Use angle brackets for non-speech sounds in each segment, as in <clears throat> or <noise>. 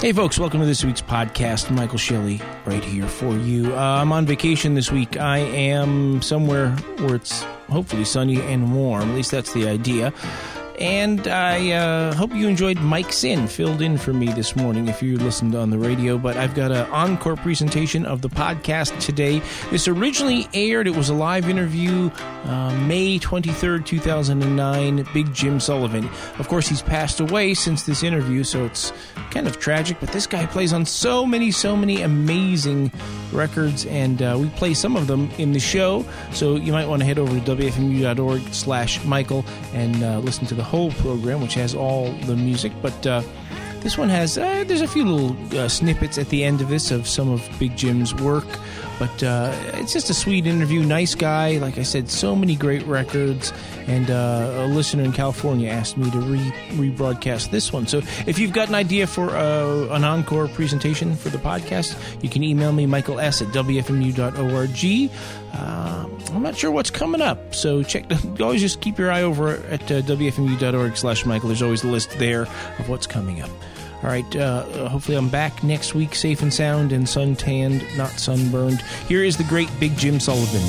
Hey, folks, welcome to this week's podcast. Michael Shelley right here for you. Uh, I'm on vacation this week. I am somewhere where it's hopefully sunny and warm. At least that's the idea. And I uh, hope you enjoyed Mike Sin, filled in for me this morning if you listened on the radio. But I've got an encore presentation of the podcast today. This originally aired, it was a live interview uh, May 23rd, 2009. Big Jim Sullivan. Of course, he's passed away since this interview, so it's kind of tragic. But this guy plays on so many, so many amazing records, and uh, we play some of them in the show. So you might want to head over to wfmu.org slash Michael and uh, listen to the whole program, which has all the music. But uh, this one has uh, there's a few little uh, snippets at the end of this of some of Big Jim's work. But uh, it's just a sweet interview. Nice guy. Like I said, so many great records. And uh, a listener in California asked me to re rebroadcast this one. So if you've got an idea for uh, an encore presentation for the podcast, you can email me, Michael S. at WFMU.org. Uh, I'm not sure what's coming up, so check. <laughs> Always just keep your eye over at uh, WFMU.org/slash Michael. There's always a list there of what's coming up. All right. Uh, hopefully, I'm back next week, safe and sound and sun tanned, not sunburned. Here is the great Big Jim Sullivan.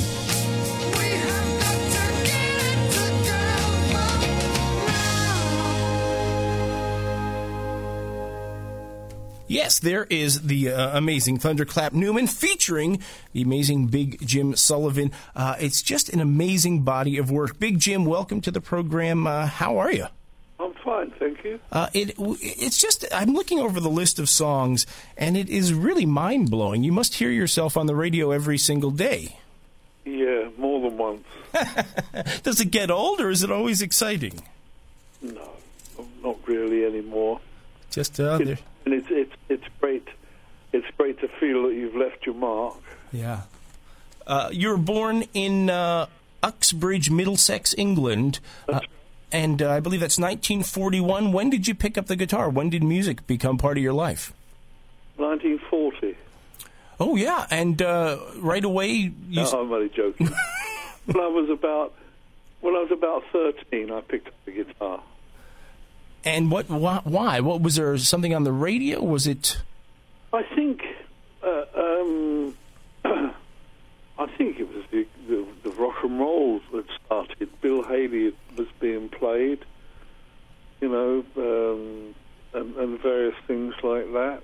Yes, there is the uh, amazing Thunderclap Newman featuring the amazing Big Jim Sullivan. Uh, it's just an amazing body of work. Big Jim, welcome to the program. Uh, how are you? Fine, thank you. Uh, it, it's just, I'm looking over the list of songs, and it is really mind blowing. You must hear yourself on the radio every single day. Yeah, more than once. <laughs> Does it get old, or is it always exciting? No, not really anymore. Just uh, It- and it's it's it's great. It's great to feel that you've left your mark. Yeah. Uh, you were born in uh, Uxbridge, Middlesex, England. Uh, and uh, I believe that's 1941. When did you pick up the guitar? When did music become part of your life? 1940. Oh, yeah. And uh, right away, you. No, I'm only joking. <laughs> when I was about when I was about 13, I picked up the guitar. And what? Why, why? What was there? Something on the radio? Was it? I think uh, um, <clears throat> I think it was the, the the rock and roll that started. Bill Haley was being played, you know, um, and, and various things like that.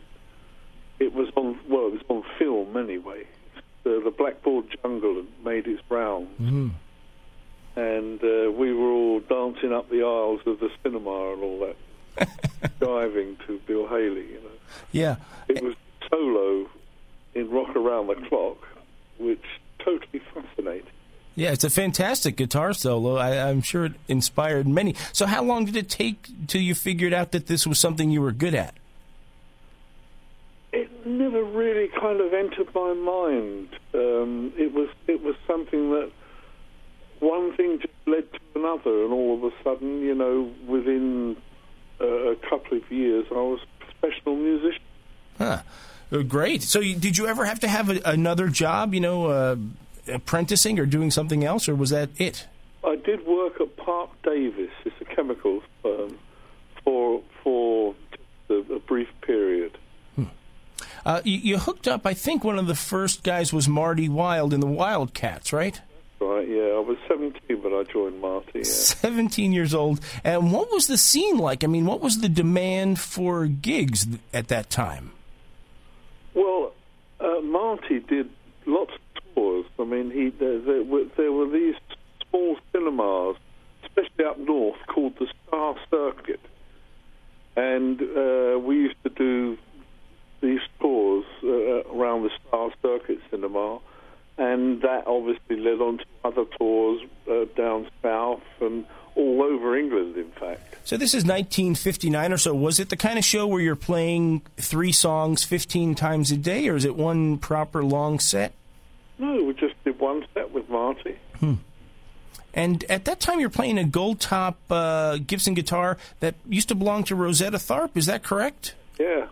It was on well, it was on film anyway. The, the Blackboard Jungle had made its rounds, Mm. and uh, we were all dancing up the aisles of the cinema and all that, <laughs> diving to Bill Haley. You know. Yeah. It was solo in Rock Around the Clock, which totally <laughs> fascinating. Yeah, it's a fantastic guitar solo. I, I'm sure it inspired many. So, how long did it take till you figured out that this was something you were good at? It never really kind of entered my mind. Um, it was it was something that one thing just led to another, and all of a sudden, you know, within uh, a couple of years, I was a professional musician. Huh. Uh, Great. So, you, did you ever have to have a, another job? You know, uh, apprenticing or doing something else, or was that it? I did work at Parke Davis, it's a chemical firm, for for a, a brief period. Uh, you, you hooked up. I think one of the first guys was Marty Wilde in the Wildcats, right? Right, yeah. I was 17 when I joined Marty. Yeah. <laughs> 17 years old. And what was the scene like? I mean, what was the demand for gigs at that time? Well, uh, Marty did lots of tours. I mean, he there, there, were, there were these small cinemas, especially up north, called the Star Circuit, and uh, we used to do these tours uh, around the Star Circuit cinema, and that obviously led on to other tours uh, down south and all over England, in fact. So this is 1959 or so. Was it the kind of show where you're playing three songs 15 times a day, or is it one proper long set? No, we just did one set with Marty. And at that time, you're playing a gold top uh, Gibson guitar that used to belong to Rosetta Tharpe. Is that correct? Yeah,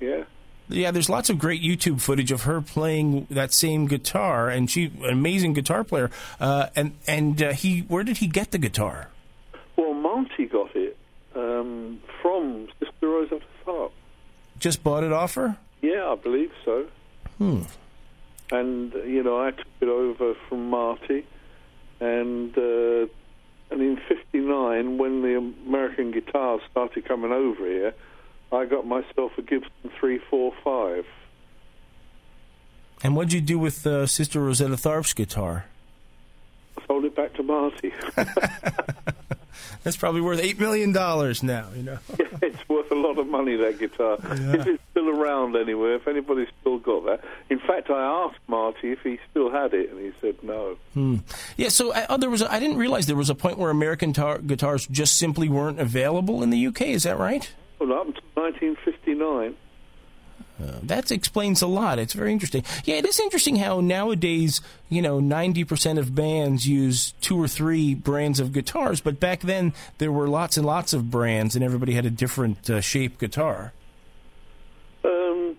yeah. Yeah, there's lots of great YouTube footage of her playing that same guitar, and she an amazing guitar player. Uh, and and uh, he, where did he get the guitar? Well, Marty got it um, from Sister Rosetta Tharpe. just bought it off her? Yeah, I believe so. Hmm. And you know, I took it over from Marty, and uh, and in '59, when the American guitars started coming over here, I got myself a Gibson 345. And what'd you do with uh, Sister Rosetta Tharpe's guitar? Sold it back to Marty. <laughs> <laughs> That's probably worth eight million dollars now. You know. yeah, <laughs> it's worth a lot of money that guitar. Yeah. If it's still around anywhere, if anybody's still got that. In fact, I asked Marty if he still had it, and he said no. Hmm. Yeah. So uh, there was. A, I didn't realize there was a point where American tar- guitars just simply weren't available in the UK. Is that right? Well, up until 1959. Uh, that explains a lot. It's very interesting. Yeah, it is interesting how nowadays, you know, 90% of bands use two or three brands of guitars, but back then there were lots and lots of brands and everybody had a different uh, shape guitar. Um,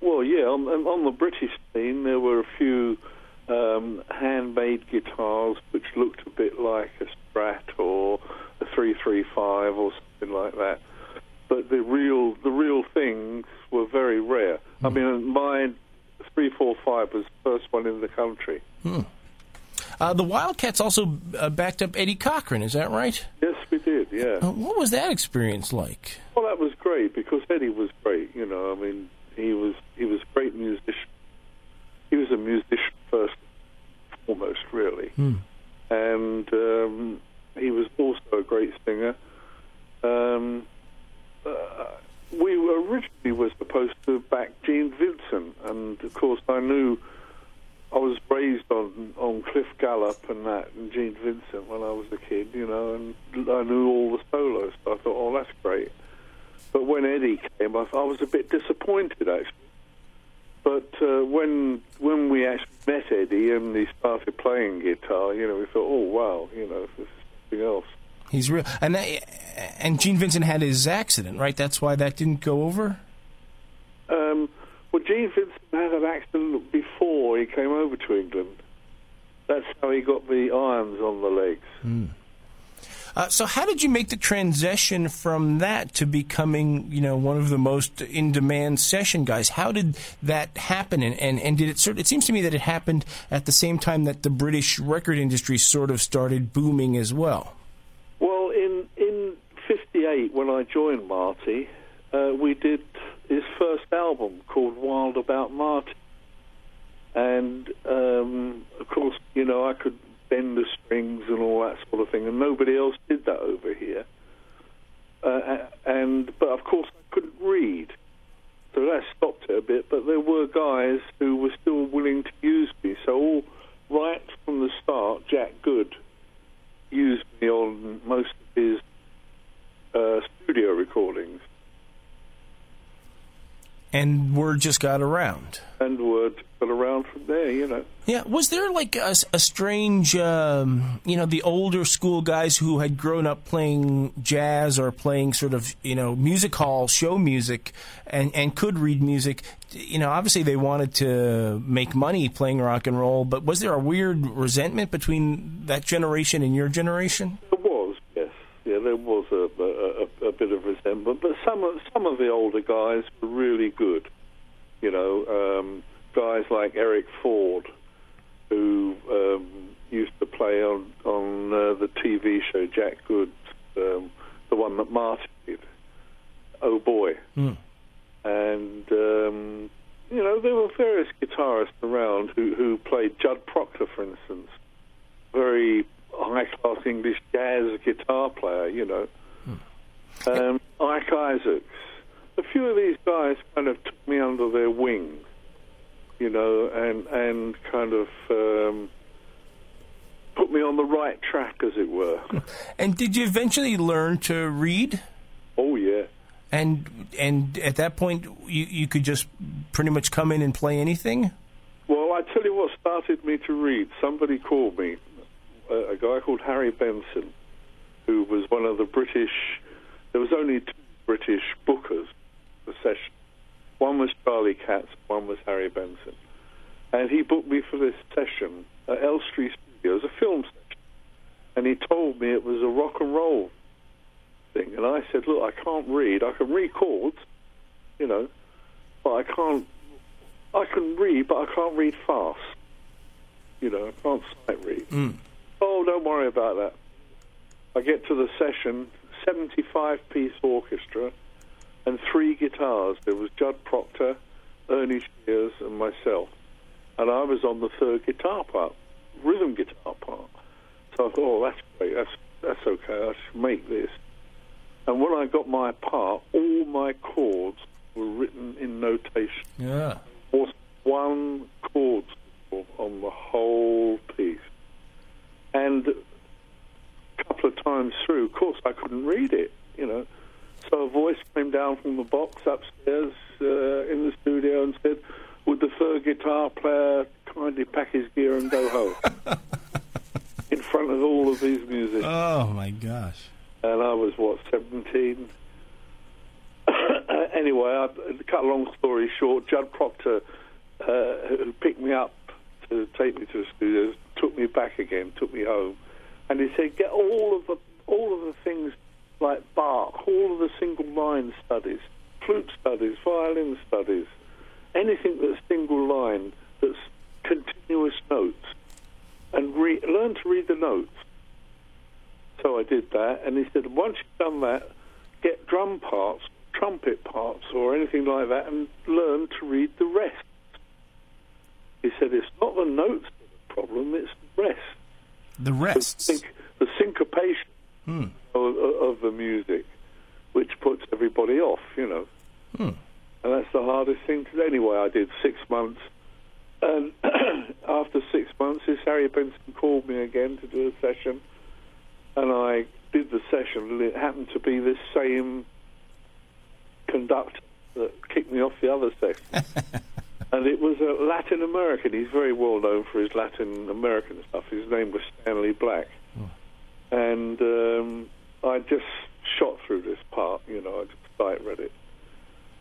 well, yeah, on, on the British scene, there were a few um, handmade guitars which looked a bit like a Strat or a 335 or something like that. But the real, the real things were very rare. I mean, my 345 was the first one in the country. Hmm. Uh, the Wildcats also uh, backed up Eddie Cochran, is that right? Yes, we did. Yeah. Uh, what was that experience like? Well, that was great because Eddie was great. You know, I mean, he was he was a great musician. He was a musician first, foremost, really, Hmm. and um, he was also a great singer. Um, we originally were supposed to back Gene Vincent, and of course, I knew I was raised on on Cliff Gallup and that, and Gene Vincent when I was a kid, you know, and I knew all the solos. So I thought, oh, that's great. But when Eddie came, I, I was a bit disappointed actually. But uh, when when we actually met Eddie and he started playing guitar, you know, we thought, oh wow, you know, this is something else. He's real, and that, and Gene Vincent had his accident, right? That's why that didn't go over. Um, well, Gene Vincent had an accident before he came over to England. That's how he got the irons on the legs. Uh, so, how did you make the transition from that to becoming, you know, one of the most in-demand session guys? How did that happen? And, and, and did it sort? It seems to me that it happened at the same time that the British record industry sort of started booming as well. Well, in in '58, when I joined Marty, uh, we did his first album called Wild About Marty, and um, of course, you know, I could bend the strings and all that sort of thing, and nobody else did that over here. Uh, and but of course, I couldn't read, so that stopped it a bit. But there were guys who were still willing to use me. So all right from the start, Jack Good used me on most of his uh, studio recordings, And word just got around. and word got around from there. You know. Yeah, was there like a, a strange, um, you know, the older school guys who had grown up playing jazz or playing sort of, you know, music hall show music and, and could read music? You know, obviously they wanted to make money playing rock and roll, but was there a weird resentment between that generation and your generation? There was, yes, yeah, there was a, bit of resemblance, but some of some of the older guys were really good. You know, um, guys like Eric Ford, who um, used to play on on uh, the TV show Jack Good, um, the one that Martin did. Oh boy, Mm. and um, you know there were various guitarists around who who played Judd Proctor, for instance, very high class English jazz guitar player. You know, um, Ike Isaacs. A few of these guys kind of took me under their wing, you know, and and kind of um, put me on the right track, as it were. <laughs> And did you eventually learn to read? oh yeah. And and at that point, you, you could just pretty much come in and play anything? Well, I tell you what started me to read. Somebody called me, a, a guy called Harry Benson, who was one of the British. There was only two British bookers for session. One was Charlie Katz, one was Harry Benson, and he booked me for this session at Elstree Studios, a film session. And he told me it was a rock and roll thing, and I said, "Look, I can't read. I can read chords, you know, but I can't. I can read, but I can't read fast. You know, I can't sight read. Mm. Oh, don't worry about that. I get to the session, 75 piece orchestra, and three guitars. There was Judd Proctor, Ernie Shears, and myself. And I was on the third guitar part, rhythm guitar part. So I thought, oh, that's great. That's, that's okay. I should make this. And when I got my part, all my chords were written in notation. Yeah. Was one chord on the whole piece. And a couple of times through, of course, I couldn't read it, you know. So a voice came down from the box upstairs uh, in the studio and said, Would the third guitar player kindly pack his gear and go home? <laughs> in front of all of these musicians. Oh my gosh. And I was, what, 17? <coughs> anyway, I, to cut a long story short, Judd Proctor, uh, who picked me up to take me to the studios, took me back again, took me home, and he said, "Get all of the all of the things like Bach, all of the single line studies, flute studies, violin studies, anything that's single line, that's continuous notes, and re- learn to read the notes." So I did that, and he said, "Once you've done that, get drum parts, trumpet parts, or anything like that, and learn to read the rest." He said, "It's not the notes that are the problem; it's the rest." The the, rests. sync, the syncopation Hmm. of, of the music, which puts everybody off, you know. Hmm. And that's the hardest thing to do. Anyway, I did six months. And <clears throat> after six months, this Harry Benson called me again to do a session. And I did the session, and it happened to be this same conductor that kicked me off the other section. <laughs> and it was a Latin American. He's very well known for his Latin American stuff. His name was Stanley Black. And um, I just shot through this part, you know, I just sight read it.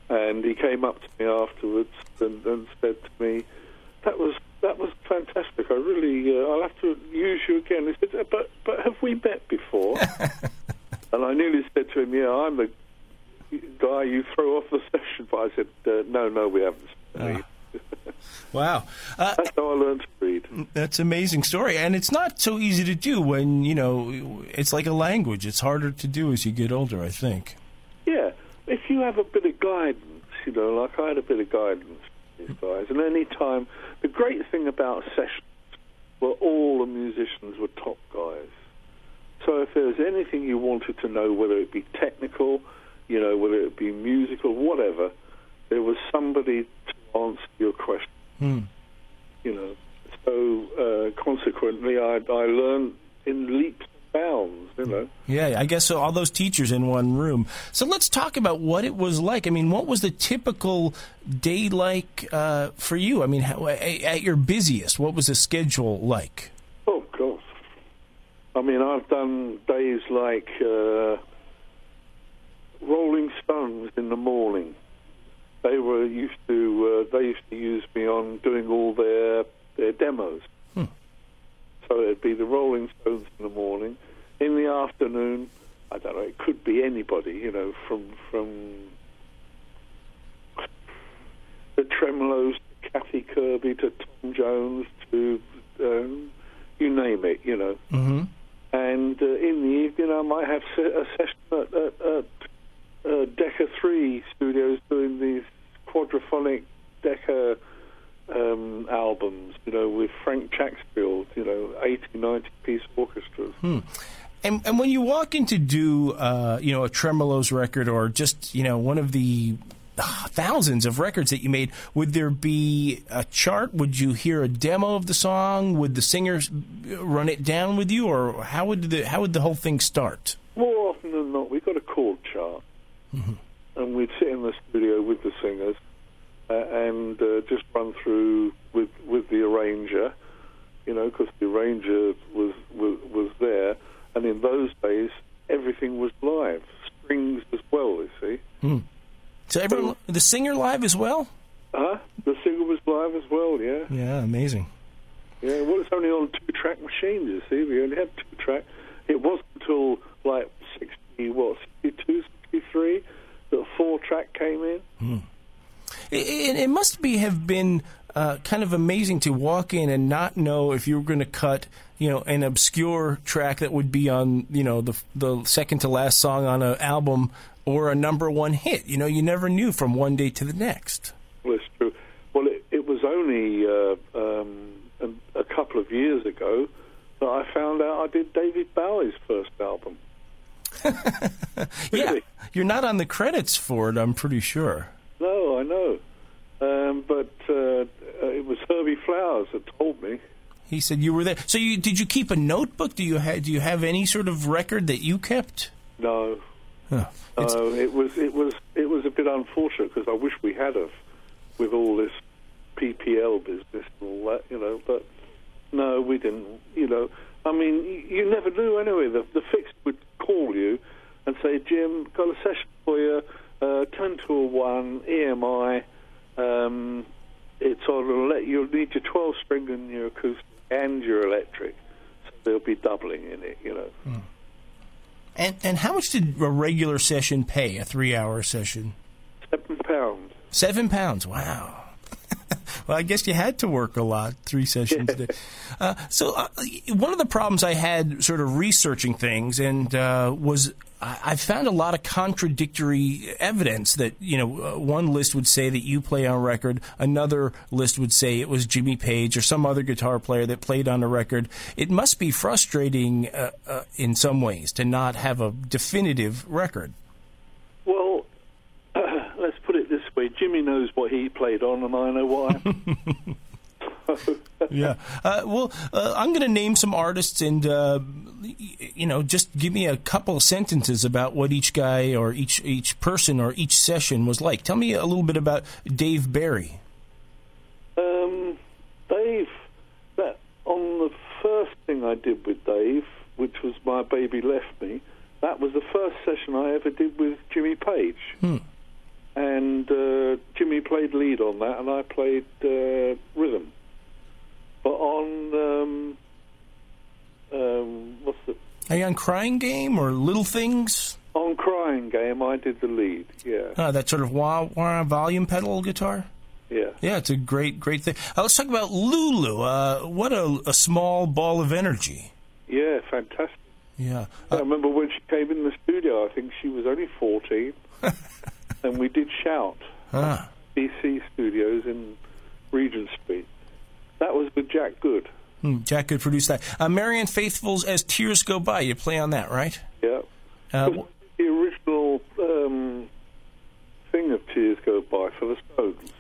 And he came up to me afterwards and, and said to me, "That was that was fantastic. I really, uh, I'll have to use you again." He said, "But but have we met before?" <laughs> and I nearly said to him, "Yeah, I'm the guy you throw off the session." But I said, uh, "No, no, we haven't." Ah. Wow. Uh, That's how I learned to read. That's an amazing story, and it's not so easy to do when you know it's like a language. It's harder to do as you get older, I think. Yeah, if you have a bit of guidance, you know, like I had a bit of guidance guys, and any time, the great thing about sessions were all the musicians were top guys. So if there was anything you wanted to know, whether it be technical, you know, whether it be musical, whatever, there was somebody to answer your question. Hmm. You know, so uh, consequently, I, I learned in leaps and bounds. You know. Yeah, I guess so. All those teachers in one room. So let's talk about what it was like. I mean, what was the typical day like uh, for you? I mean, how, at your busiest, what was the schedule like? Oh, God. I mean, I've done days like uh, Rolling Stones in the morning. They were used to. Uh, they used to use me on doing all their their demos. Hmm. So it'd be the Rolling Stones in the morning. In the afternoon, I don't know. It could be anybody. You know, from from the Tremeloes to Kathy Kirby to Tom Jones to um, you name it. You know Mm-hmm. and uh, in the evening I might have a session at, at, at uh, Decca 3 Studios doing these quadraphonic Decca um, albums, you know, with Frank Chacksfield, you know, 80, 90 piece orchestras. Hmm. And, and when you walk in to do, uh, you know, a Tremeloes record or just, you know, one of the uh, thousands of records that you made, would there be a chart? Would you hear a demo of the song? Would the singers run it down with you, or how would the how would the whole thing start? More often than not, we got a chord chart, and we'd sit in the studio with the singers uh, and uh, just run through with with the arranger, you know, because the arranger was, was was there, and in those days everything was live, strings as well. You see, Hmm. So everyone, the singer live as well. huh? The singer was live as well. Yeah, Yeah, amazing. yeah. Well, it's only on two track machines. You see, we only had two track. It wasn't until like sixty what 62, 63 that four track came in. Hmm. must be have been uh, kind of amazing to walk in and not know if you were going to cut, you know, an obscure track that would be on, you know, the the second to last song on an album or a number one hit. You know, you never knew from one day to the next. Well, it's true. Well, it, it was only uh, um, a, a couple of years ago that I found out I did David Bowie's first album. <laughs> yeah, you're not on the credits for it. I'm pretty sure. No, I know, um, but uh, it was Herbie Flowers that told me. He said you were there. So you did you keep a notebook? Do you have do you have any sort of record that you kept? No. Huh. No, it was it was it was a bit unfortunate because I wish we had of with all this PPL business and all that, you know. But no, we didn't. You know, I mean, you, you never knew anyway. The the fix would call you and say, Jim, got a session for you. Uh, ten to a one EMI. Um, it's on. Let you'll need your twelve string and your acoustic and your electric. So there'll be doubling in it. You know. Hmm. And and how much did a regular session pay? A three hour session? Seven pounds. Seven pounds. Wow. Well, I guess you had to work a lot, three sessions a day. <laughs> Uh, so, uh, one of the problems I had sort of researching things and uh, was I found a lot of contradictory evidence that, you know, uh, one list would say that you play on record, another list would say it was Jimmy Page or some other guitar player that played on a record. It must be frustrating uh, uh, in some ways to not have a definitive record. Well, let's put it this way Jimmy knows what he played on, and I know what <laughs> <laughs> yeah. Uh, well, uh, I'm going to name some artists and, uh, you know, just give me a couple of sentences about what each guy or each each person or each session was like. Tell me a little bit about Dave Berry. Um, Dave, that on the first thing I did with Dave, which was My Baby Left Me, that was the first session I ever did with Jimmy Page. Hmm. And uh, Jimmy played lead on that, and I played uh, rhythm. But on um, um, what's the Are you on Crying Game or Little Things? on Crying Game, I did the lead. Yeah, Uh, that sort of wah wah volume pedal guitar. yeah. Yeah, it's a great great thing. Uh, let's talk about Lulu. Uh, what a, a small ball of energy. Yeah, fantastic. Yeah. I Uh, remember when she came in the studio, I think she was only 14, <laughs> and we did Shout, ah. BC Studios in Regent Street. That was with Jack Good. Hmm, Jack could produce that. Uh, Marianne Faithfull's As Tears Go By. You play on that, right? Yeah. Uh, the original um, thing of Tears Go By for the Stones.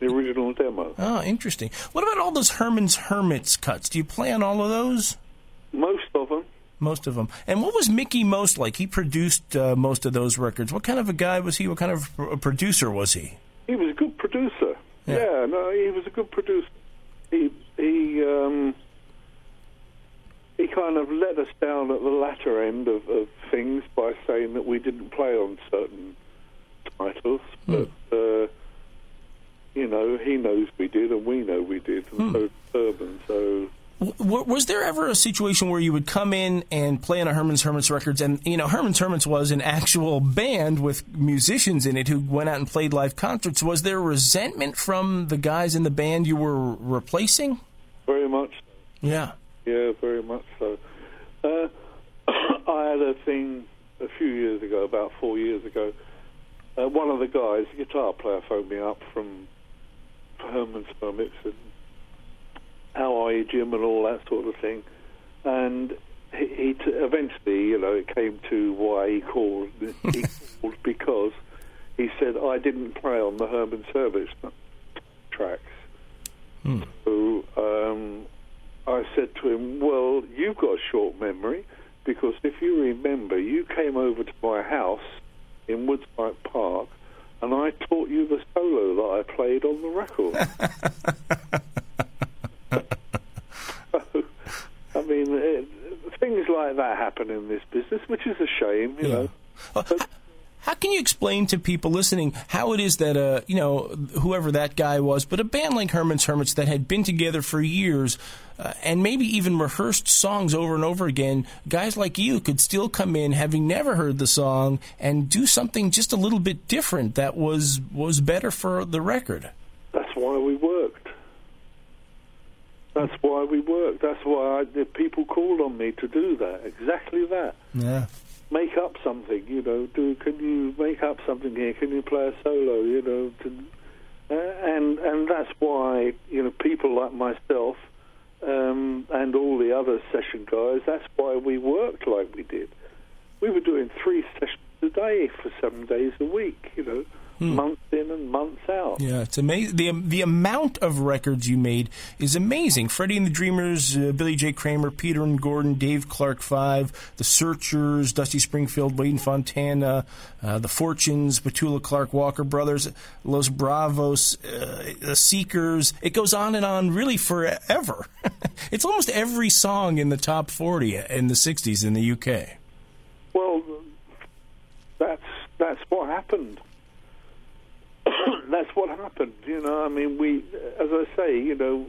The original demo. oh, interesting. What about all those Herman's Hermits cuts? Do you play on all of those? Most of. Most of them. And what was Mickie Most like? He produced uh, most of those records. What kind of a guy was he? What kind of a producer was he? He was a good producer. Yeah. Yeah, no, he was a good producer. He he um, he kind of let us down at the latter end of, of things by saying that we didn't play on certain titles, but uh, you know he knows we did, and we know we did, and so Urban. So W- was there ever a situation where you would come in and play on a Herman's Hermits records, and you know Herman's Hermits was an actual band with musicians in it who went out and played live concerts? Was there resentment from the guys in the band you were replacing? very much Yeah. Yeah, very much so. Uh, <coughs> I had a thing a few years ago, about four years ago. Uh, one of the guys, a guitar player, phoned me up from Herman's Hermits and how are you, Jim, and all that sort of thing. And he, he t- eventually, you know, it came to why he called. He <laughs> called because he said I didn't play on the Herman's Hermits tracks. Hmm. So um, I said to him, Well, you've got a short memory because if you remember, you came over to my house in Woodside Park and I taught you the solo that I played on the record. <laughs> <laughs> I mean, it, things like that happen in this business, which is a shame, you Yeah. know. Uh, How can you explain to people listening how it is that uh, you know whoever that guy was, but a band like Herman's Hermits that had been together for years uh, and maybe even rehearsed songs over and over again, guys like you could still come in having never heard the song and do something just a little bit different that was was better for the record. That's why we. That's why we work. That's why I, the people called on me to do that. Exactly that. Yeah make up something, you know. Do can you make up something here? Can you play a solo, you know? To, uh, and and that's why you know people like myself um, and all the other session guys. That's why we worked like we did. We were doing three sessions a day for seven days a week, you know hmm. months in and months out. Yeah, it's amazing. The the amount of records you made is amazing. Freddie and the Dreamers, uh, Billy J. Kramer, Peter and Gordon, Dave Clark Five, The Searchers, Dusty Springfield, Wayne Fontana, uh, The Fortunes, Petula Clark Walker Brothers, Los Bravos, uh, The Seekers. It goes on and on really forever. <laughs> it's almost every song in the top 40 in the 60s in the UK. Well, that's that's what happened. That's what happened. You know, I mean, we, as I say, you know,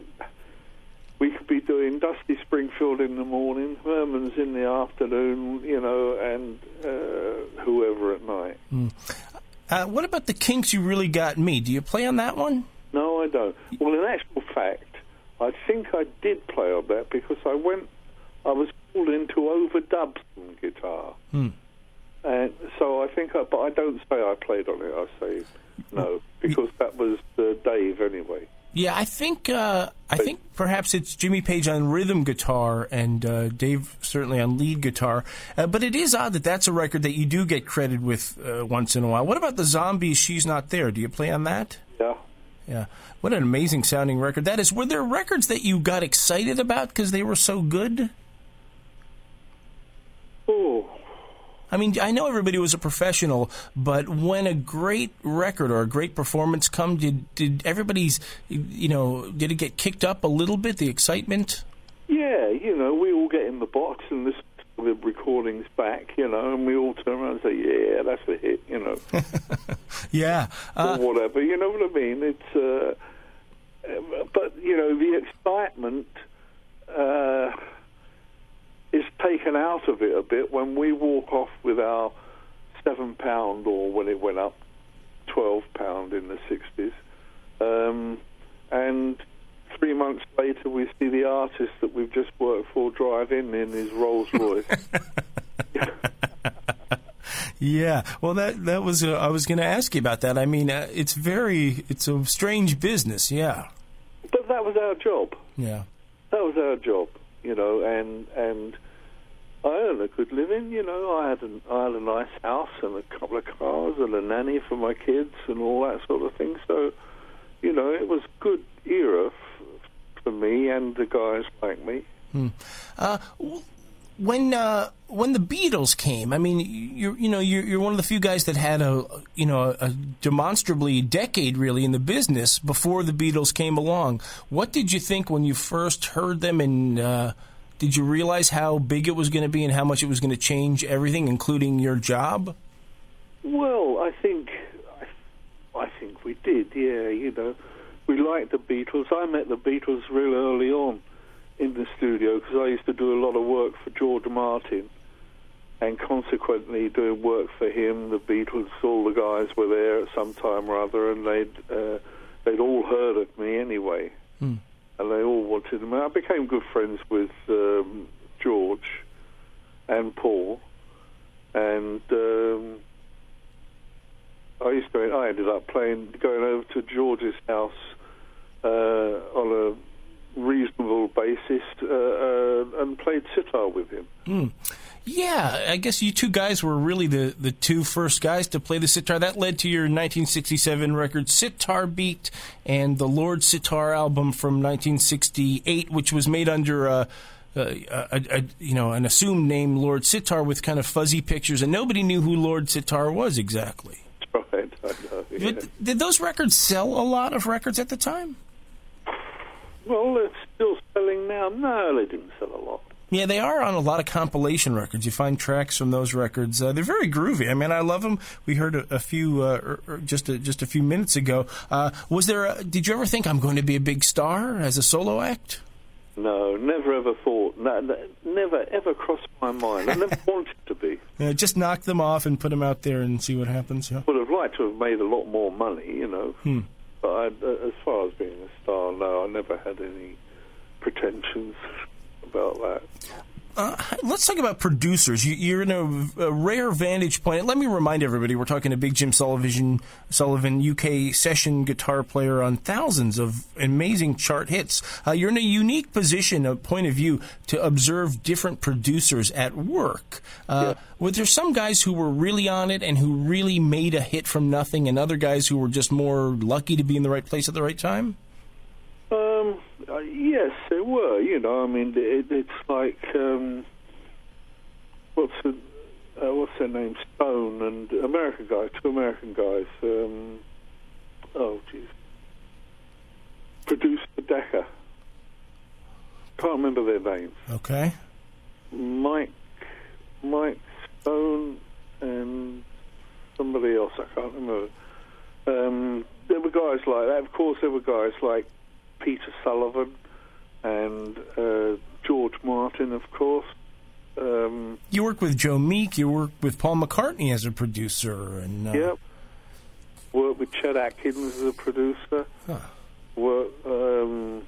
we could be doing Dusty Springfield in the morning, Herman's in the afternoon, you know, and uh, whoever at night. Mm. Uh, what about the Kinks? You really got me. Do you play on that one? No, I don't. Well, in actual fact, I think I did play on that because I went. I was called in to overdub some guitar. Hmm. And so I think, I, but I don't say I played on it. I say no, because that was uh, Dave anyway. Yeah, I think uh, I think perhaps it's Jimmy Page on rhythm guitar and uh, Dave certainly on lead guitar. Uh, but it is odd that that's a record that you do get credited with uh, once in a while. What about the Zombies? She's not there. Do you play on that? Yeah. Yeah. What an amazing sounding record that is. Were there records that you got excited about because they were so good? Oh, I mean, I know everybody was a professional, but when a great record or a great performance come, did did everybody's, you know, did it get kicked up a little bit? The excitement. Yeah, you know, we all get in the box and listen to the recordings back, you know, and we all turn around and say, "Yeah, that's a hit," you know. <laughs> yeah. Uh, or whatever, you know what I mean? It's, uh, but you know, the excitement. Uh, is taken out of it a bit when we walk off with our seven pound or when it went up twelve pound in the sixties, um, and three months later we see the artist that we've just worked for drive in in his Rolls Royce. <laughs> yeah, well, that that was uh, I was going to ask you about that. I mean, uh, it's very it's a strange business, yeah. But that was our job. Yeah, that was our job you know, and and I earned a good living. You know, I had a, I had a nice house and a couple of cars and a nanny for my kids and all that sort of thing. So, you know, it was good era f- for me and the guys like me. Hmm. Uh, when uh, when the Beatles came, I mean, you're you know you're, you're one of the few guys that had a you know a, demonstrably decade really in the business before the Beatles came along. What did you think when you first heard them, and uh, did you realize how big it was going to be and how much it was going to change everything, including your job? Well, I think I think we did. Yeah, you know, we liked the Beatles. I met the Beatles real early on in the studio because I used to do a lot of work for George Martin, and consequently doing work for him. The Beatles, all the guys were there at some time or other, and they'd uh, they'd all heard of me anyway, mm. and they all wanted me. I became good friends with um, George and Paul, and. Um, I used to. I ended up playing, going over to George's house uh, on a reasonable basis uh, uh, and played sitar with him. Mm. Yeah, I guess you two guys were really the, the two first guys to play the sitar. That led to your 1967 record Sitar Beat and the Lord Sitar album from 1968, which was made under a, a, a, a you know an assumed name Lord Sitar with kind of fuzzy pictures, and nobody knew who Lord Sitar was exactly. <laughs> Right, I know. Yeah. Did, did those records sell a lot of records at the time? Well, it's still selling now. No, they didn't sell a lot. Yeah, they are on a lot of compilation records. You find tracks from those records. Uh, they're very groovy. I mean, I love them. We heard a, a few uh, er, er, just a, just a few minutes ago. Uh, was there? A, did you ever think I'm going to be a big star as a solo act? No, never ever thought. No, no, never ever crossed my mind. I never <laughs> wanted to be. Yeah, just knock them off and put them out there and see what happens. Yeah. Would have liked to have made a lot more money, you know. Hmm. But I, uh, as far as being a star, no, I never had any pretensions about that. Uh, let's talk about producers. You, are in a, a, rare vantage point. Let me remind everybody: we're talking to Big Jim Sullivan, Sullivan, UK session guitar player on thousands of amazing chart hits. Uh, you're in a unique position, a point of view, to observe different producers at work. Uh, yeah. Were there some guys who were really on it and who really made a hit from nothing, and other guys who were just more lucky to be in the right place at the right time? Um, uh, yes, there were. You know, I mean, it, it's like um, what's the, uh, what's their name? Stone and American guys, two American guys. Um, oh, jeez, producer Decca. Can't remember their names. Okay. Mike, Mike Stone, and somebody else. I can't remember. Um, there were guys like that. Of course, there were guys like Peter Sullivan and uh, George Martin, of course. Um, you work with Joe Meek. You work with Paul McCartney as a producer, and uh, yep. Work with Chet Atkins as a producer. Huh. Work. Um,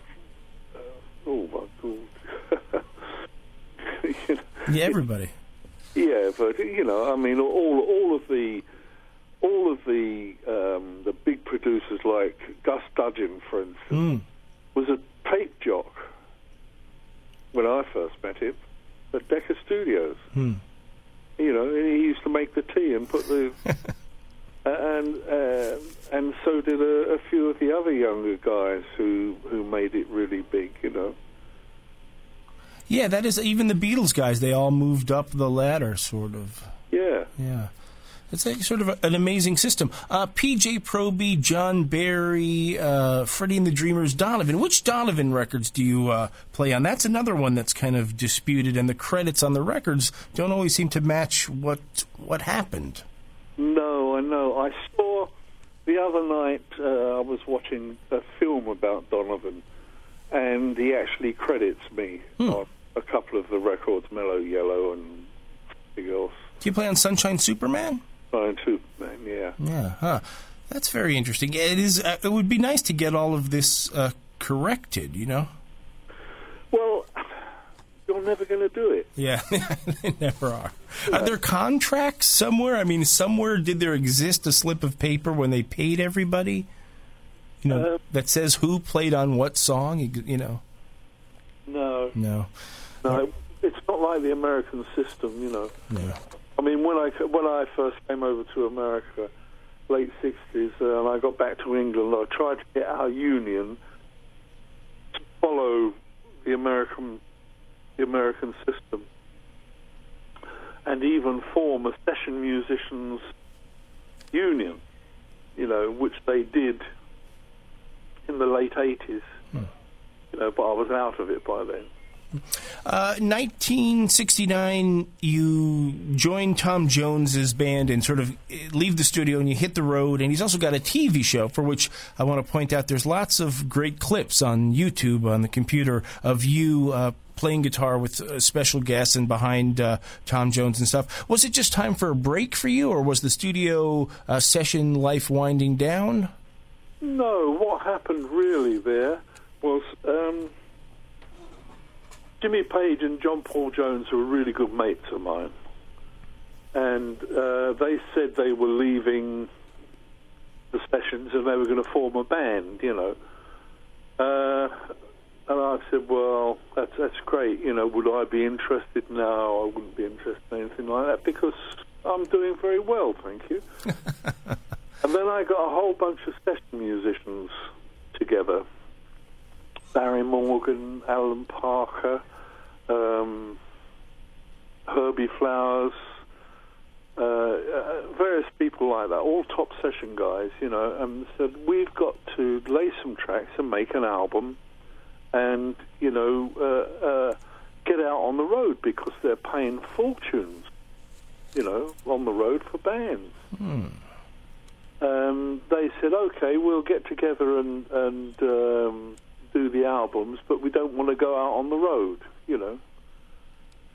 uh, oh my god. you <laughs> know, yeah, everybody. Yeah, but you know, I mean, all all of the all of the um, the big producers like Gus Dudgeon, for instance. Mm was a tape jock first met him at Decca Studios. Hmm. You know, he used to make the tea and put the. <laughs> and uh, and so did a, a, few of the other younger guys who who made it really big. You know. Yeah, that is even the Beatles guys. They all moved up the ladder, sort of. Yeah. Yeah. It's a, sort of a, an amazing system. Uh, PJ Proby, John Barry, uh, Freddie and the Dreamers, Donovan. Which Donovan records do you uh, play on? That's another one that's kind of disputed, and the credits on the records don't always seem to match what what happened. No, I know. I saw the other night. Uh, I was watching a film about Donovan, and he actually credits me hmm. on a couple of the records, Mellow Yellow and something else. Do you play on Sunshine Superman? Fine too. Yeah. Yeah. Huh. That's very interesting. It is. Uh, it would be nice to get all of this uh, corrected. You know. Well, you're never going to do it. Yeah, <laughs> they never are. Yeah. Are there contracts somewhere? I mean, somewhere did there exist a slip of paper when they paid everybody? You know, uh, that says who played on what song. You, you know. No. No. No. It's not like the American system. You know. Yeah. I mean, when I when I first came over to America, late '60s, uh, and I got back to England, I tried to get our union to follow the American the American system, and even form a session musicians union. You know, which they did in the late '80s. Hmm. You know, but I was out of it by then. 1969, uh, you joined Tom Jones's band and sort of leave the studio and you hit the road. And he's also got a TV show for which I want to point out there's lots of great clips on YouTube on the computer of you uh, playing guitar with uh, special guests and behind uh, Tom Jones and stuff. Was it just time for a break for you, or was the studio uh, session life winding down? No, what happened really there was. Um Jimmy Page and John Paul Jones were really good mates of mine, and uh, they said they were leaving the sessions and they were going to form a band, you know. Uh, and I said, well, that's that's great. You know, would I be interested? No, I wouldn't be interested in anything like that because I'm doing very well, thank you. <laughs> and then I got a whole bunch of session musicians together. Barry Morgan, Alan Parker, um, Herbie Flowers, uh, uh, various people like that, all top session guys, you know, and said we've got to lay some tracks and make an album, and you know, uh, uh get out on the road because they're paying fortunes, you know, on the road for bands. Hmm. Um, they said, okay, we'll get together and, and um, do the albums, but we don't want to go out on the road, you know.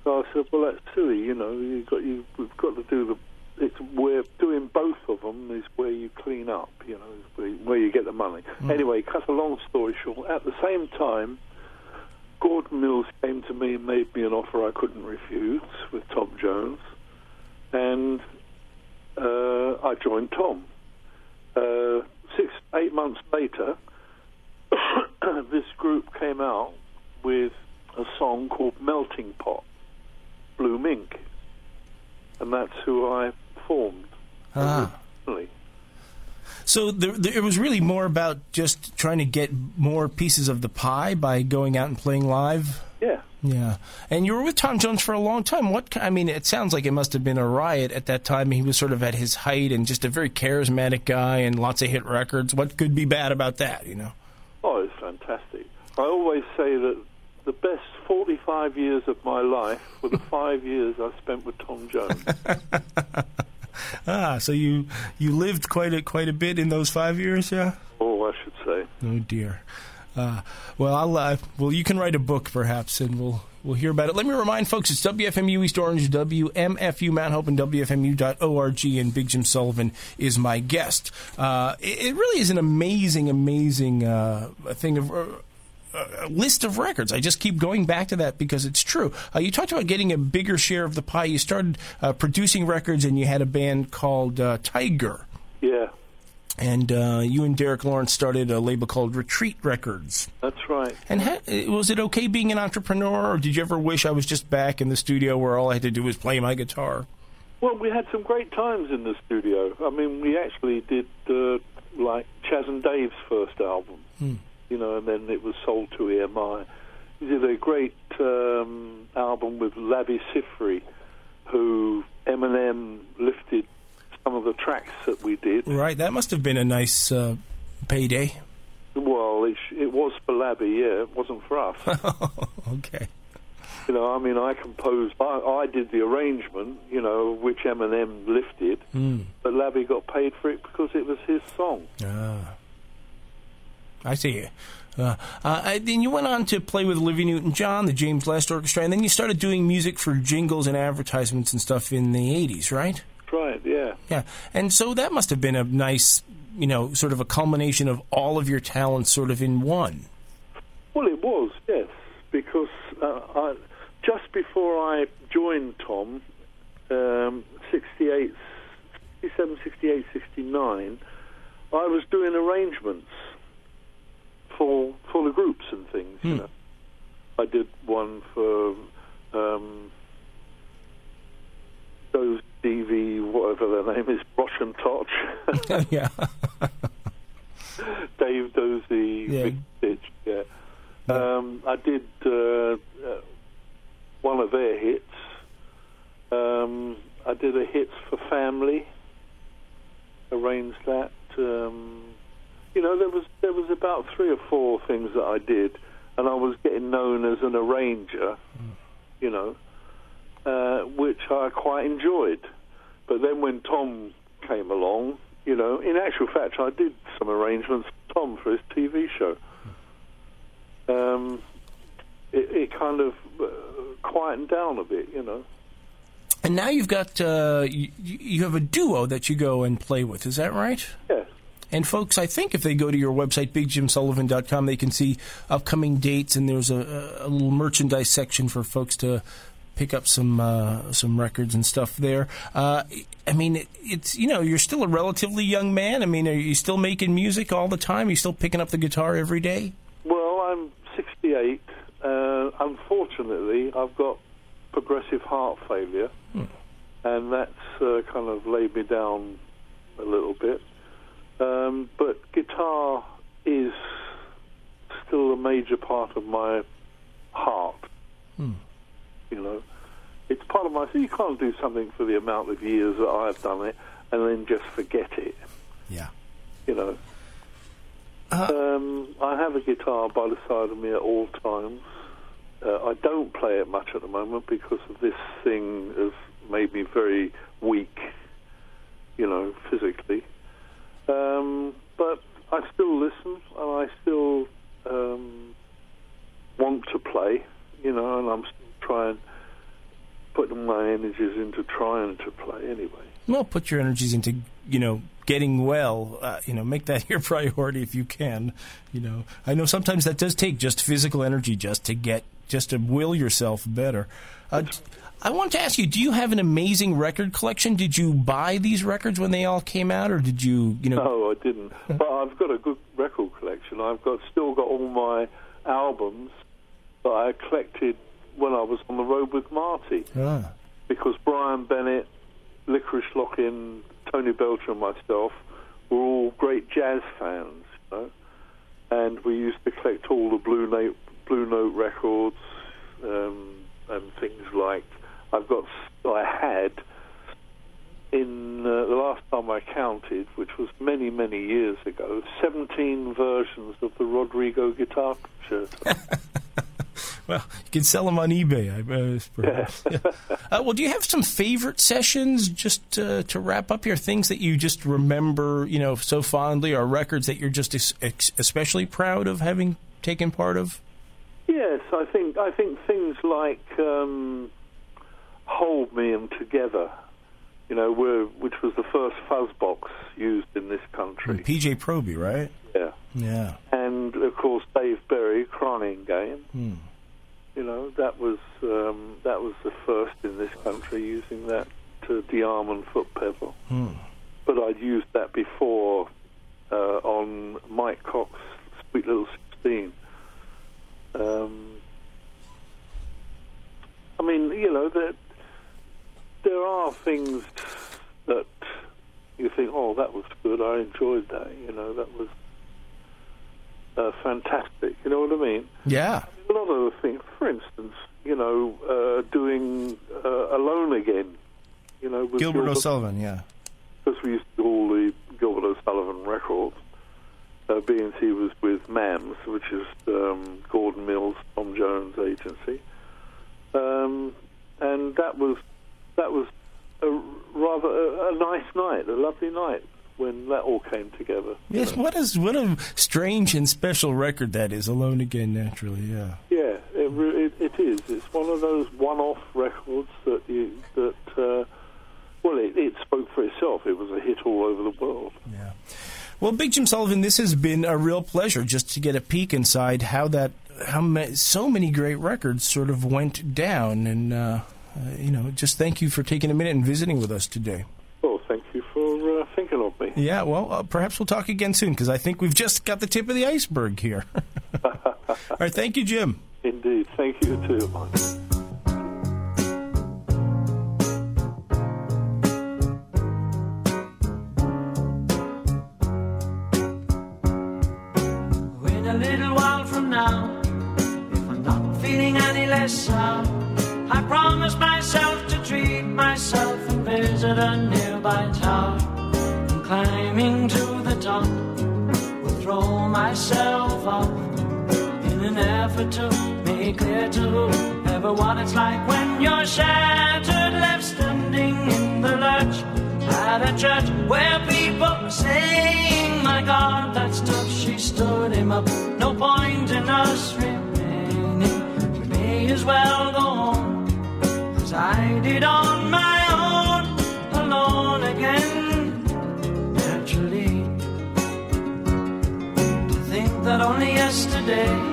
So I said, well, that's silly, you know. You got you, we've got to do the. It's where doing both of them is where you clean up, you know, is where, where you get the money. Anyway, cut a long story short. At the same time, Gordon Mills came to me and made me an offer I couldn't refuse with Tom Jones, and uh, I joined Tom. Uh, six, eight months later, <clears throat> this group came out with a song called Melting Pot, Blue Mink, and that's who I formed. Ah. originally. So there, there, it was really more about just trying to get more pieces of the pie by going out and playing live. Yeah. Yeah, and you were with Tom Jones for a long time. What I mean, it sounds like it must have been a riot at that time. He was sort of at his height and just a very charismatic guy and lots of hit records. What could be bad about that? You know. I always say that the best 45 years of my life were the <laughs> five years I spent with Tom Jones. <laughs> Ah, so you you lived quite a quite a bit in those five years, yeah. oh, I should say. Oh dear. Uh, well, I'll uh, well, you can write a book perhaps, and we'll we'll hear about it. Let me remind folks, it's WFMU East Orange, WMFU Mount Hope, and WFMU.org, and Big Jim Sullivan is my guest. Uh, it, it really is an amazing, amazing uh, thing of. Uh, a list of records. I just keep going back to that because it's true. Uh, you talked about getting a bigger share of the pie. You started uh, producing records, and you had a band called uh, Tiger. Yeah, And uh, you and Derek Lawrence started a label called Retreat Records. that's right. And ha- was it okay being an entrepreneur, or did you ever wish I was just back in the studio where all I had to do was play my guitar? Well, we had some great times in the studio. I mean, we actually did uh, like Chas and Dave's first album, you know, and then it was sold to EMI. We did a great um, album with Labi Siffre, who Eminem lifted some of the tracks that we did. Right, that must have been a nice uh, payday. Well, it, it was for Labi, yeah, it wasn't for us. <laughs> okay. You know, I mean, I composed, I, I did the arrangement, you know, which Eminem lifted, Mm. but Lavi got paid for it because it was his song. Ah. I see. Uh, uh, then you went on to play with Olivia Newton-John, the James Last Orchestra, and then you started doing music for jingles and advertisements and stuff in the '80s, right? Right, yeah. Yeah, and so that must have been a nice, you know, sort of a culmination of all of your talents, sort of in one. Well, it was, yes, because uh, I, just before I joined Tom, um, 68, 67, 68, 69, I was doing arrangements for for the groups and things. You Hmm. know, I did one for um, those DV, whatever their name is, Brush and Touch. <laughs> yeah. <laughs> Dave Dozy, Yeah. Big Stitch, yeah. Um, I did uh, uh, one of their hits. Um, I did a hits for family. Arranged that. Um, you know, there was there was about three or four things that I did, and I was getting known as an arranger. You know, uh, which I quite enjoyed. But then when Tom came along, you know, in actual fact, I did some arrangements for Tom for his TV show. Um, it, it kind of uh, quietened down a bit, you know. And now you've got uh, you, you have a duo that you go and play with. Is that right? Yes. And folks, I think if they go to your website, bigjimsullivan.com, they can see upcoming dates, and there's a, a little merchandise section for folks to pick up some uh, some records and stuff there. Uh, I mean, it, it's you know you're still a relatively young man. I mean, are you still making music all the time? Are you still picking up the guitar every day? Well, I'm 68. Uh, unfortunately, I've got progressive heart failure, and that's uh, kind of laid me down a little bit. Um, but guitar is still a major part of my heart. Hmm. You know, it's part of my. So you can't do something for the amount of years that I've done it and then just forget it. Yeah. You know. Um, I have a guitar by the side of me at all times. uh, I don't play it much at the moment because of this thing has made me very weak, you know, physically. Um, but I still listen and I still um, want to play, you know, and I'm still trying, putting my energies into trying to play anyway. Well, put your energies into, you know, getting well. Uh, you know, make that <laughs> your priority if you can. You know, I know sometimes that does take just physical energy just to get, just to will yourself better. Uh, I want to ask you: Do you have an amazing record collection? Did you buy these records when they all came out, or did you, you know? No, I didn't. but I've got a good record collection. I've got still got all my albums that I collected when I was on the road with Marty, Ah. because Brian Bennett, Licorice Locking, Tony Belcher, and myself were all great jazz fans, you know, and we used to collect all the Blue Note Blue Note records um, and things like. I've got, I had in uh, the last time I counted, which was many, many years ago, 17 versions of the Rodrigo guitar concerto. <laughs> Well, you can sell them on eBay, I uh, perhaps. <laughs> Yeah. Uh, well, do you have some favorite sessions just uh, to wrap up here? Things that you just remember, you know, so fondly, or records that you're just ex- ex- especially proud of having taken part of? yes, I think I think things like um, "Hold Me" and "Together," you know, were which was the first fuzz box used in this country. PJ Proby, right? Yeah, Yeah. and of course Dave Berry, "Crying Game." Hmm. You know, that was um, that was the first in this country using that to DeArmond foot pedal. Hmm. But I'd used that before uh, on Mike Cox's Sweet Little Sixteen. Um, I mean, you know, there, there are things that you think, oh, that was good. I enjoyed that. You know, that was uh, fantastic. You know what I mean? Yeah. a lot of the things. For instance, you know, uh, doing uh, Alone Again. You know, with Gilbert O'Sullivan, yeah. because we used to do all the Gilbert O'Sullivan records. Uh, he was with MAMS, which is um, Gordon Mills, Tom Jones agency, um, and that was that was a rather a, a nice night, a lovely night when that all came together. Yes, know. what is what a strange and special record that is. Alone again, naturally, yeah. Yeah, it, it, it is. It's one of those one-off records that you that uh, well, it, it spoke for itself. It was a hit all over the world. Yeah. Well, Big Jim Sullivan, this has been a real pleasure just to get a peek inside how that how ma- so many great records sort of went down, and uh, uh, you know, just thank you for taking a minute and visiting with us today. Well, thank you for uh, thinking of me. Yeah, well, uh, perhaps we'll talk again soon because I think we've just got the tip of the iceberg here. <laughs> All right, thank you, Jim. Indeed, thank you too. <laughs> to make clear to whoever what it's like when you're shattered, left standing in the lurch at a church where people are saying, My God, that's tough. She stood him up. No point in us remaining. We may as well go home as I did on my own, alone again. Naturally, to think that only yesterday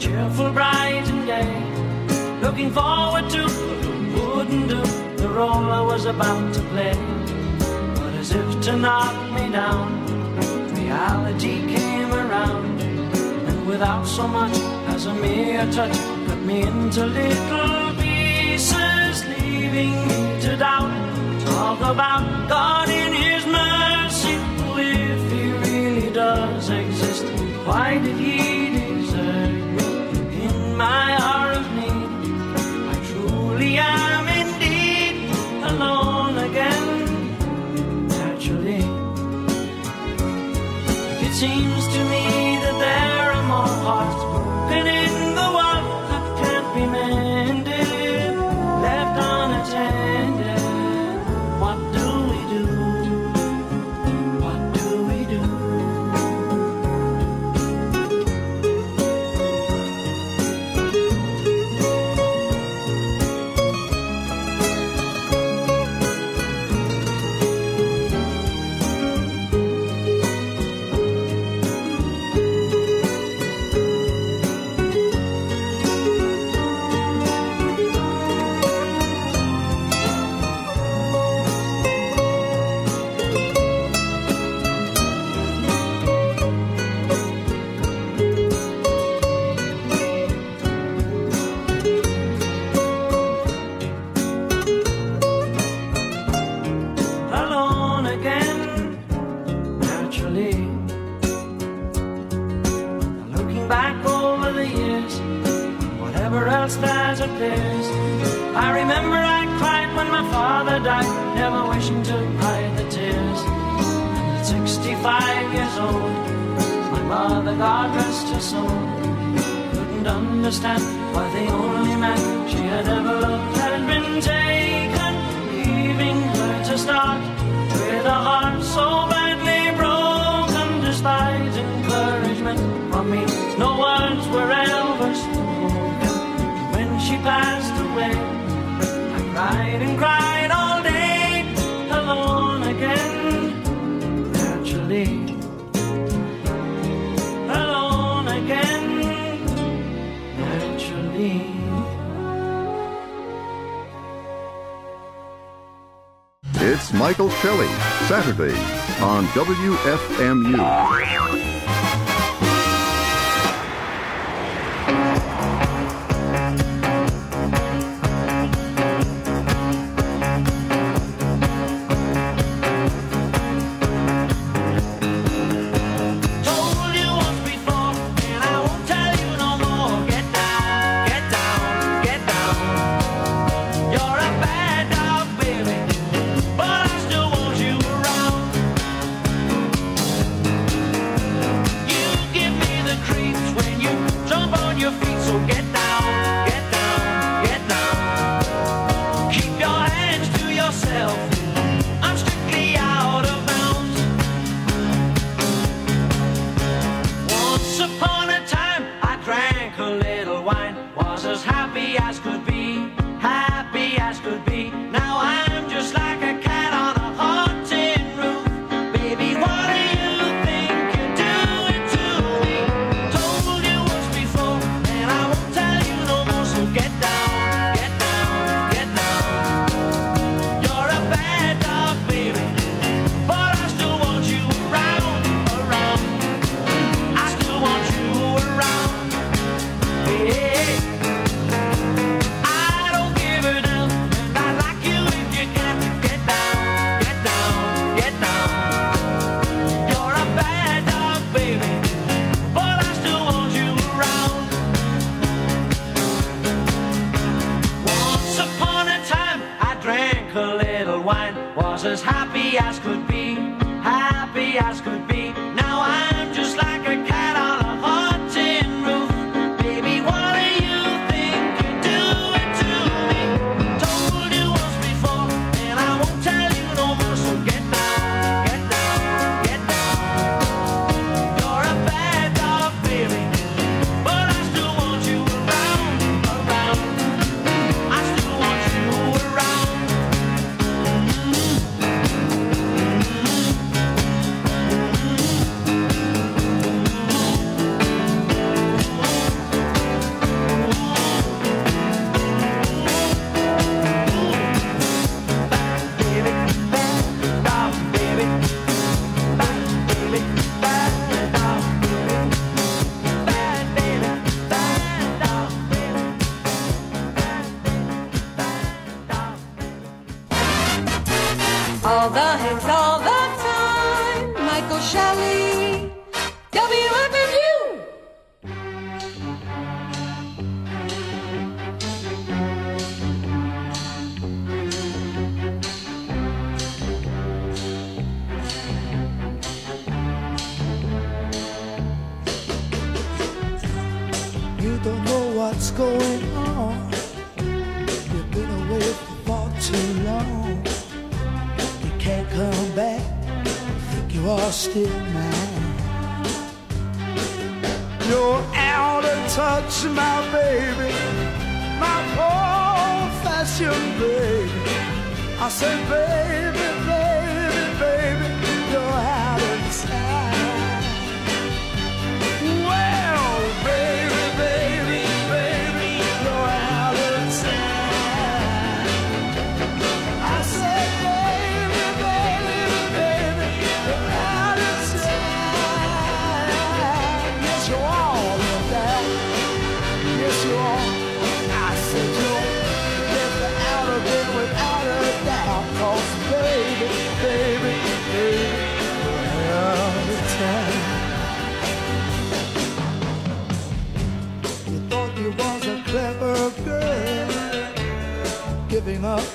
cheerful, bright and gay, looking forward to what wouldn't do the role I was about to play. But as if to knock me down, reality came around, and without so much as a mere touch, cut me into little pieces, leaving me to doubt. Talk about God days. I remember I cried when my father died, never wishing to hide the tears. And at 65 years old, my mother, God rest her soul, couldn't understand why the only man she had ever loved had been taken, leaving her to start with a heart so badly broken, despite encouragement from me. No words were ever passed away. I cried and cried all day, alone again, naturally. Alone again, naturally. It's Michael Shelley, Saturday on WFMU.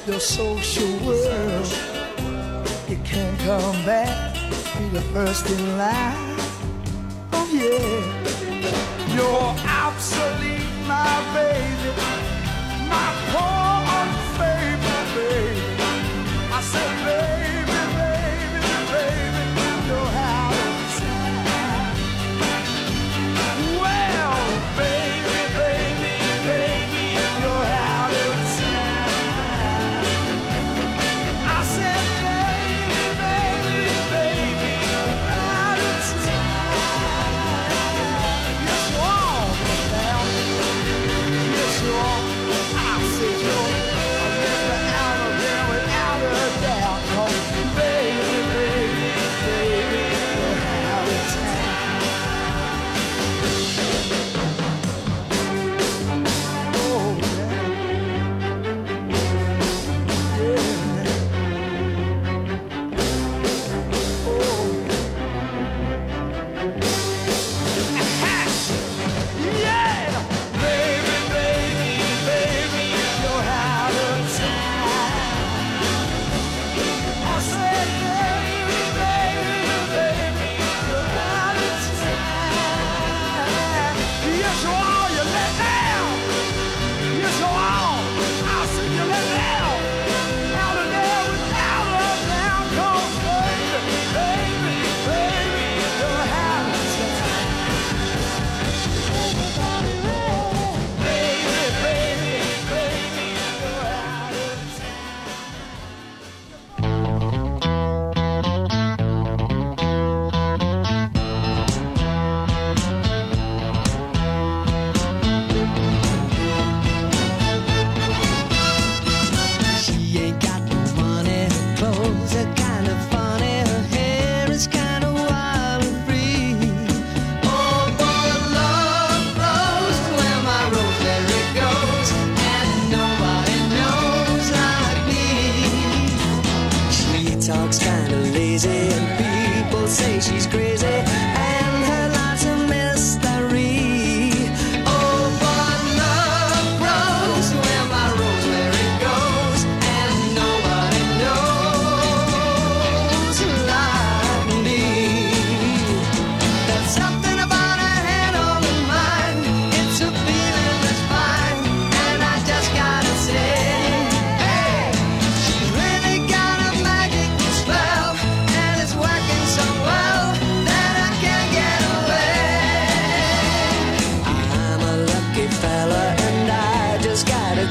the social world. You can't come back, be the first in line. Oh yeah, you're obsolete, my baby, my poor.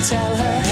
tell her